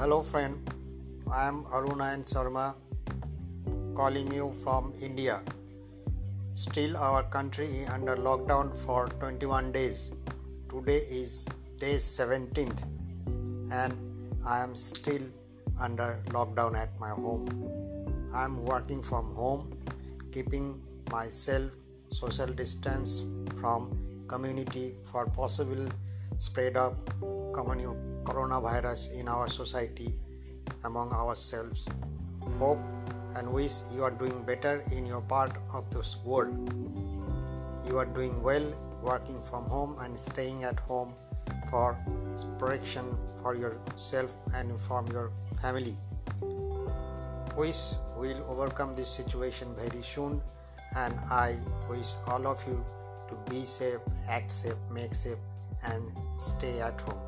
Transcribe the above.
Hello, friend. I am Arunayan Sharma calling you from India. Still, our country is under lockdown for 21 days. Today is day 17th, and I am still under lockdown at my home. I am working from home, keeping myself social distance from community for possible spread of coronavirus in our society among ourselves. Hope and wish you are doing better in your part of this world. You are doing well working from home and staying at home for protection for yourself and from your family. Wish we'll overcome this situation very soon and I wish all of you to be safe, act safe, make safe and stay at home.